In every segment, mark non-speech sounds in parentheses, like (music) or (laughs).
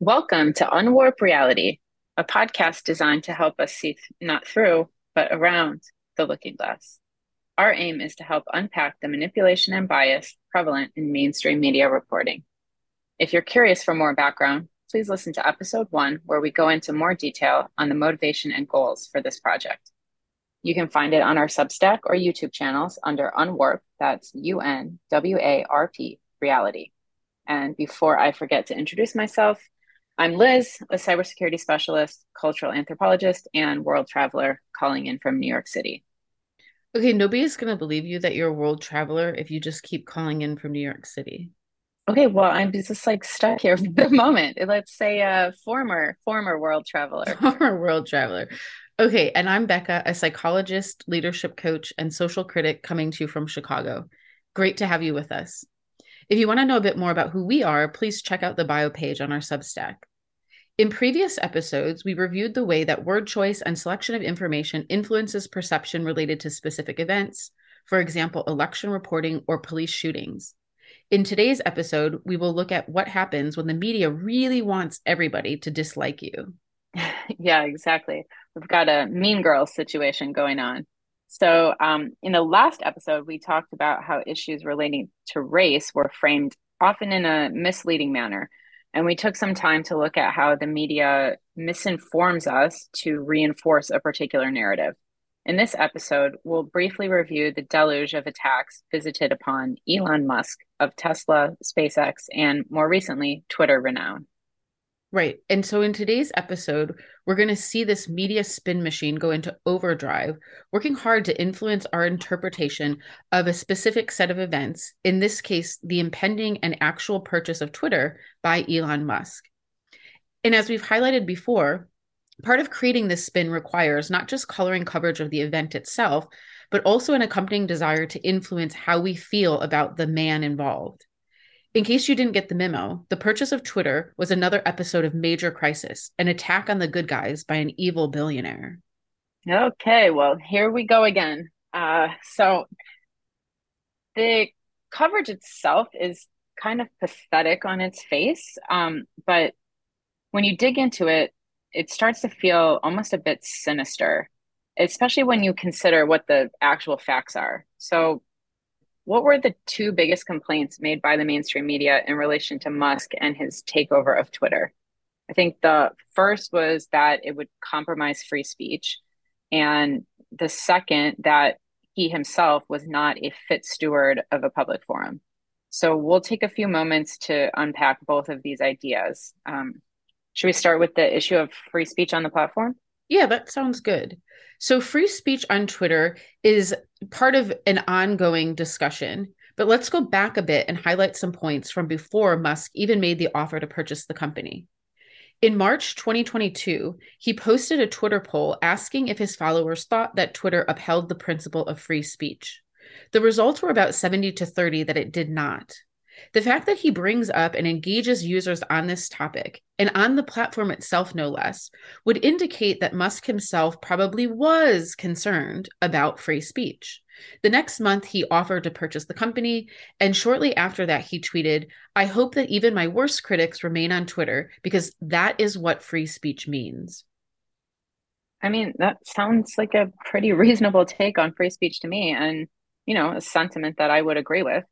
Welcome to Unwarp Reality, a podcast designed to help us see th- not through, but around the looking glass. Our aim is to help unpack the manipulation and bias prevalent in mainstream media reporting. If you're curious for more background, please listen to episode one, where we go into more detail on the motivation and goals for this project. You can find it on our Substack or YouTube channels under Unwarp, that's U N W A R P, reality. And before I forget to introduce myself, I'm Liz, a cybersecurity specialist, cultural anthropologist, and world traveler calling in from New York City. Okay, nobody's going to believe you that you're a world traveler if you just keep calling in from New York City. Okay, well, I'm just like stuck here for the moment. Let's say a former, former world traveler. (laughs) Former world traveler. Okay, and I'm Becca, a psychologist, leadership coach, and social critic coming to you from Chicago. Great to have you with us. If you want to know a bit more about who we are, please check out the bio page on our Substack. In previous episodes, we reviewed the way that word choice and selection of information influences perception related to specific events, for example, election reporting or police shootings. In today's episode, we will look at what happens when the media really wants everybody to dislike you. (laughs) yeah, exactly. We've got a mean girl situation going on. So, um, in the last episode, we talked about how issues relating to race were framed often in a misleading manner. And we took some time to look at how the media misinforms us to reinforce a particular narrative. In this episode, we'll briefly review the deluge of attacks visited upon Elon Musk of Tesla, SpaceX, and more recently, Twitter renown. Right. And so in today's episode, we're going to see this media spin machine go into overdrive, working hard to influence our interpretation of a specific set of events, in this case, the impending and actual purchase of Twitter by Elon Musk. And as we've highlighted before, part of creating this spin requires not just coloring coverage of the event itself, but also an accompanying desire to influence how we feel about the man involved. In case you didn't get the memo, the purchase of Twitter was another episode of Major Crisis, an attack on the good guys by an evil billionaire. Okay, well, here we go again. Uh, so the coverage itself is kind of pathetic on its face, um, but when you dig into it, it starts to feel almost a bit sinister, especially when you consider what the actual facts are. So what were the two biggest complaints made by the mainstream media in relation to Musk and his takeover of Twitter? I think the first was that it would compromise free speech. And the second, that he himself was not a fit steward of a public forum. So we'll take a few moments to unpack both of these ideas. Um, should we start with the issue of free speech on the platform? Yeah, that sounds good. So, free speech on Twitter is part of an ongoing discussion. But let's go back a bit and highlight some points from before Musk even made the offer to purchase the company. In March 2022, he posted a Twitter poll asking if his followers thought that Twitter upheld the principle of free speech. The results were about 70 to 30 that it did not. The fact that he brings up and engages users on this topic, and on the platform itself, no less, would indicate that Musk himself probably was concerned about free speech. The next month, he offered to purchase the company, and shortly after that, he tweeted, I hope that even my worst critics remain on Twitter because that is what free speech means. I mean, that sounds like a pretty (laughs) reasonable take on free speech to me, and, you know, a sentiment that I would agree with.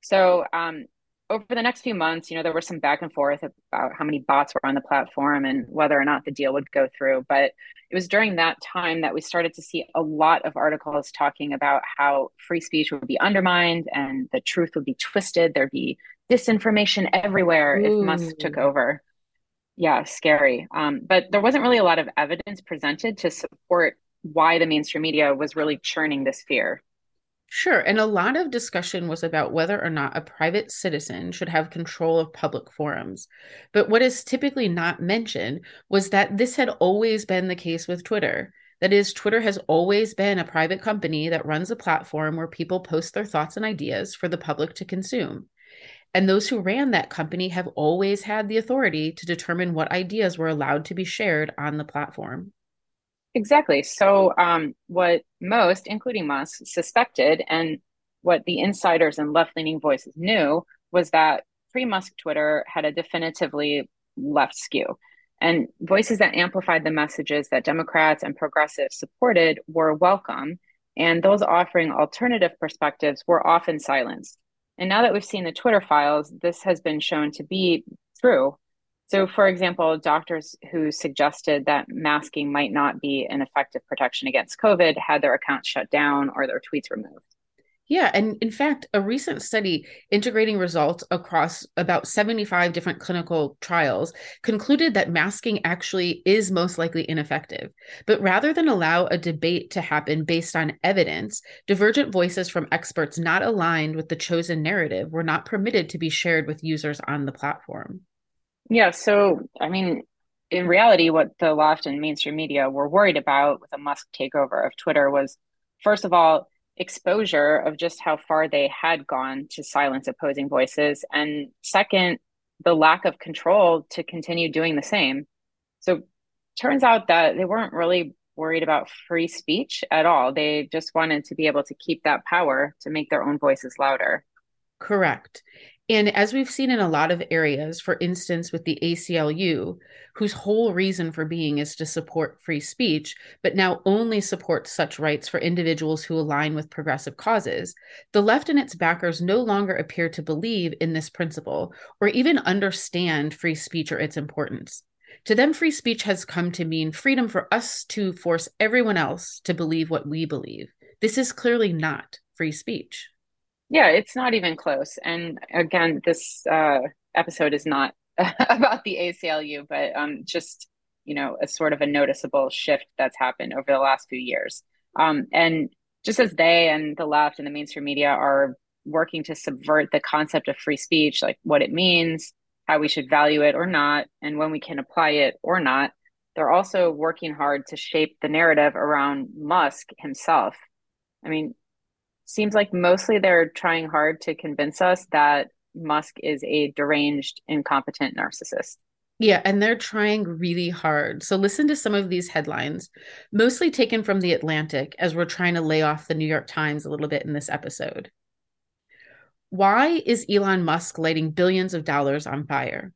So um, over the next few months, you know, there was some back and forth about how many bots were on the platform and whether or not the deal would go through. But it was during that time that we started to see a lot of articles talking about how free speech would be undermined and the truth would be twisted. There'd be disinformation everywhere Ooh. if Musk took over. Yeah, scary. Um, but there wasn't really a lot of evidence presented to support why the mainstream media was really churning this fear. Sure. And a lot of discussion was about whether or not a private citizen should have control of public forums. But what is typically not mentioned was that this had always been the case with Twitter. That is, Twitter has always been a private company that runs a platform where people post their thoughts and ideas for the public to consume. And those who ran that company have always had the authority to determine what ideas were allowed to be shared on the platform. Exactly. So, um, what most, including Musk, suspected, and what the insiders and left leaning voices knew, was that pre Musk Twitter had a definitively left skew. And voices that amplified the messages that Democrats and progressives supported were welcome, and those offering alternative perspectives were often silenced. And now that we've seen the Twitter files, this has been shown to be true. So, for example, doctors who suggested that masking might not be an effective protection against COVID had their accounts shut down or their tweets removed. Yeah. And in fact, a recent study integrating results across about 75 different clinical trials concluded that masking actually is most likely ineffective. But rather than allow a debate to happen based on evidence, divergent voices from experts not aligned with the chosen narrative were not permitted to be shared with users on the platform. Yeah. So, I mean, in reality, what the left and mainstream media were worried about with a Musk takeover of Twitter was, first of all, exposure of just how far they had gone to silence opposing voices. And second, the lack of control to continue doing the same. So turns out that they weren't really worried about free speech at all. They just wanted to be able to keep that power to make their own voices louder. Correct. And as we've seen in a lot of areas, for instance, with the ACLU, whose whole reason for being is to support free speech, but now only supports such rights for individuals who align with progressive causes, the left and its backers no longer appear to believe in this principle or even understand free speech or its importance. To them, free speech has come to mean freedom for us to force everyone else to believe what we believe. This is clearly not free speech. Yeah, it's not even close. And again, this uh, episode is not (laughs) about the ACLU, but um, just you know a sort of a noticeable shift that's happened over the last few years. Um, and just as they and the left and the mainstream media are working to subvert the concept of free speech, like what it means, how we should value it or not, and when we can apply it or not, they're also working hard to shape the narrative around Musk himself. I mean, seems like mostly they're trying hard to convince us that Musk is a deranged, incompetent narcissist. Yeah, and they're trying really hard. So listen to some of these headlines, mostly taken from The Atlantic, as we're trying to lay off the New York Times a little bit in this episode. Why is Elon Musk lighting billions of dollars on fire?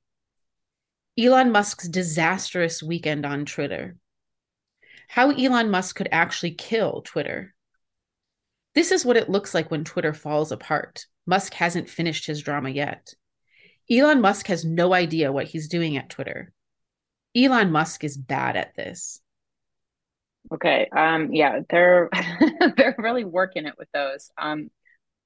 Elon Musk's disastrous weekend on Twitter. How Elon Musk could actually kill Twitter. This is what it looks like when Twitter falls apart. Musk hasn't finished his drama yet. Elon Musk has no idea what he's doing at Twitter. Elon Musk is bad at this. Okay. Um yeah, they're (laughs) they're really working it with those. Um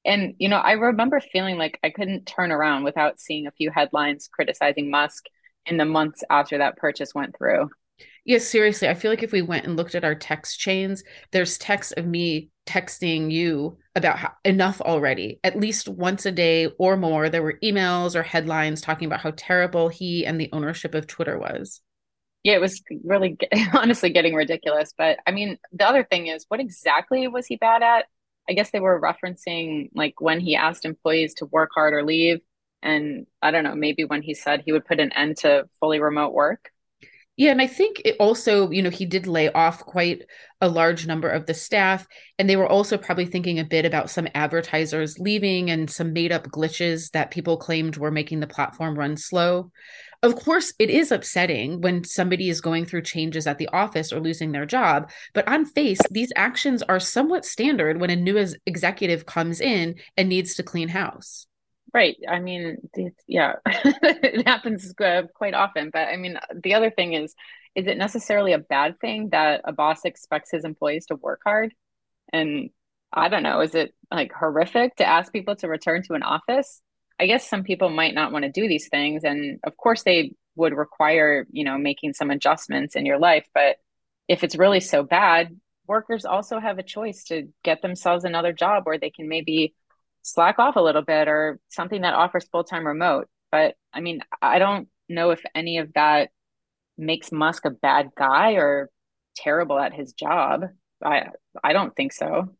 and you know, I remember feeling like I couldn't turn around without seeing a few headlines criticizing Musk in the months after that purchase went through. Yes, yeah, seriously. I feel like if we went and looked at our text chains, there's text of me texting you about how, enough already. At least once a day or more, there were emails or headlines talking about how terrible he and the ownership of Twitter was. Yeah, it was really (laughs) honestly getting ridiculous. But I mean, the other thing is, what exactly was he bad at? I guess they were referencing like when he asked employees to work hard or leave. And I don't know, maybe when he said he would put an end to fully remote work. Yeah, and I think it also, you know, he did lay off quite a large number of the staff. And they were also probably thinking a bit about some advertisers leaving and some made up glitches that people claimed were making the platform run slow. Of course, it is upsetting when somebody is going through changes at the office or losing their job. But on face, these actions are somewhat standard when a new executive comes in and needs to clean house. Right. I mean, yeah, (laughs) it happens uh, quite often. But I mean, the other thing is, is it necessarily a bad thing that a boss expects his employees to work hard? And I don't know, is it like horrific to ask people to return to an office? I guess some people might not want to do these things. And of course, they would require, you know, making some adjustments in your life. But if it's really so bad, workers also have a choice to get themselves another job where they can maybe slack off a little bit or something that offers full-time remote. But i mean i don't know if any of that makes musk a bad guy or terrible at his job. I i don't think so.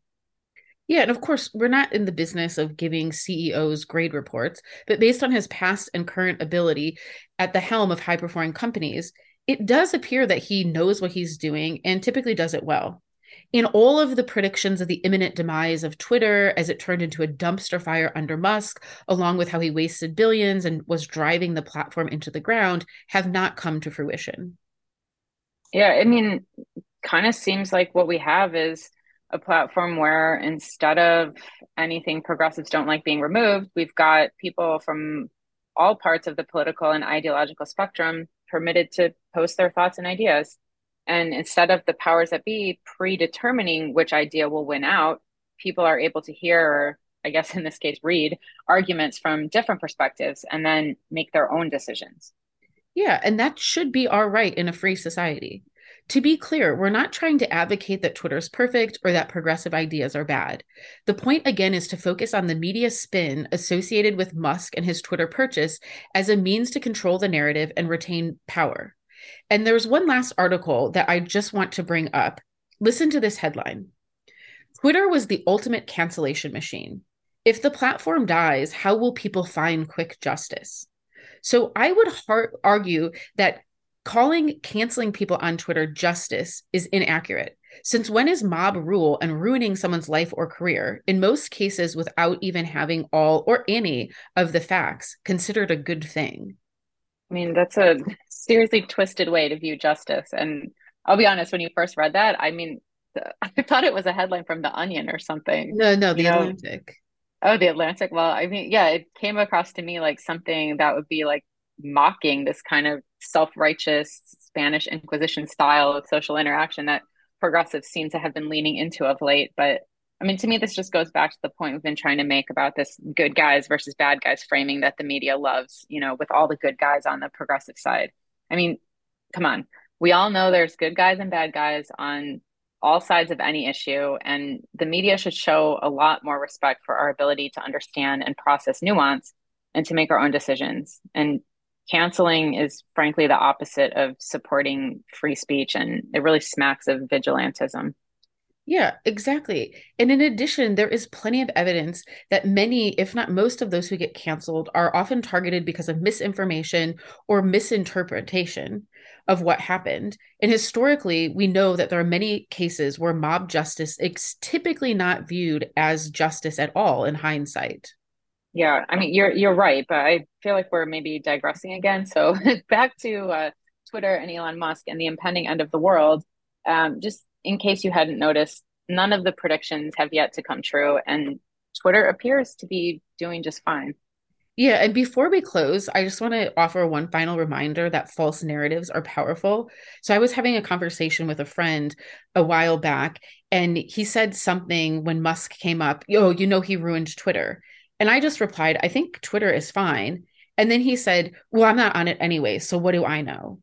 Yeah, and of course, we're not in the business of giving CEOs grade reports, but based on his past and current ability at the helm of high performing companies, it does appear that he knows what he's doing and typically does it well. In all of the predictions of the imminent demise of Twitter as it turned into a dumpster fire under Musk, along with how he wasted billions and was driving the platform into the ground, have not come to fruition. Yeah, I mean, kind of seems like what we have is a platform where instead of anything progressives don't like being removed, we've got people from all parts of the political and ideological spectrum permitted to post their thoughts and ideas. And instead of the powers that be predetermining which idea will win out, people are able to hear, or I guess in this case, read arguments from different perspectives and then make their own decisions. Yeah, and that should be our right in a free society. To be clear, we're not trying to advocate that Twitter's perfect or that progressive ideas are bad. The point, again, is to focus on the media spin associated with Musk and his Twitter purchase as a means to control the narrative and retain power. And there's one last article that I just want to bring up. Listen to this headline Twitter was the ultimate cancellation machine. If the platform dies, how will people find quick justice? So I would har- argue that calling canceling people on Twitter justice is inaccurate. Since when is mob rule and ruining someone's life or career, in most cases without even having all or any of the facts, considered a good thing? I mean, that's a seriously twisted way to view justice. And I'll be honest, when you first read that, I mean, (laughs) I thought it was a headline from The Onion or something. No, no, The you Atlantic. Know? Oh, The Atlantic. Well, I mean, yeah, it came across to me like something that would be like mocking this kind of self-righteous Spanish Inquisition style of social interaction that progressives seem to have been leaning into of late. But I mean, to me, this just goes back to the point we've been trying to make about this good guys versus bad guys framing that the media loves, you know, with all the good guys on the progressive side. I mean, come on. We all know there's good guys and bad guys on all sides of any issue, and the media should show a lot more respect for our ability to understand and process nuance and to make our own decisions. And canceling is frankly the opposite of supporting free speech and it really smacks of vigilantism yeah, exactly. And in addition, there is plenty of evidence that many, if not most of those who get canceled are often targeted because of misinformation or misinterpretation of what happened. And historically, we know that there are many cases where mob justice is typically not viewed as justice at all in hindsight. Yeah, I mean you're you're right, but I feel like we're maybe digressing again. So (laughs) back to uh, Twitter and Elon Musk and the impending end of the world. Um, just in case you hadn't noticed, none of the predictions have yet to come true, and Twitter appears to be doing just fine. Yeah, and before we close, I just want to offer one final reminder that false narratives are powerful. So I was having a conversation with a friend a while back, and he said something when Musk came up, oh, you know, he ruined Twitter. And I just replied, I think Twitter is fine. And then he said, Well, I'm not on it anyway. So what do I know?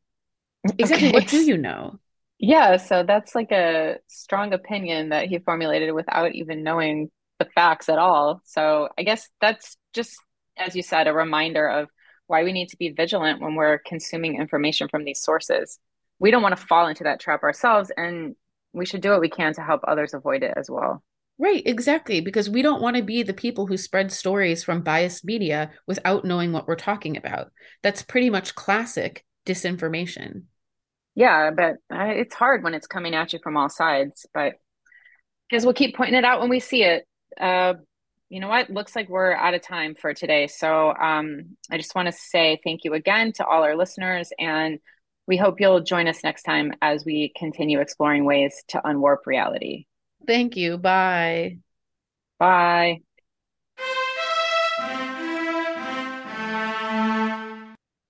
Exactly. Okay. What do you know? Yeah. So that's like a strong opinion that he formulated without even knowing the facts at all. So I guess that's just, as you said, a reminder of why we need to be vigilant when we're consuming information from these sources. We don't want to fall into that trap ourselves, and we should do what we can to help others avoid it as well. Right, exactly. Because we don't want to be the people who spread stories from biased media without knowing what we're talking about. That's pretty much classic disinformation. Yeah, but uh, it's hard when it's coming at you from all sides. But because we'll keep pointing it out when we see it. Uh, you know what? Looks like we're out of time for today. So um, I just want to say thank you again to all our listeners. And we hope you'll join us next time as we continue exploring ways to unwarp reality. Thank you. Bye. Bye.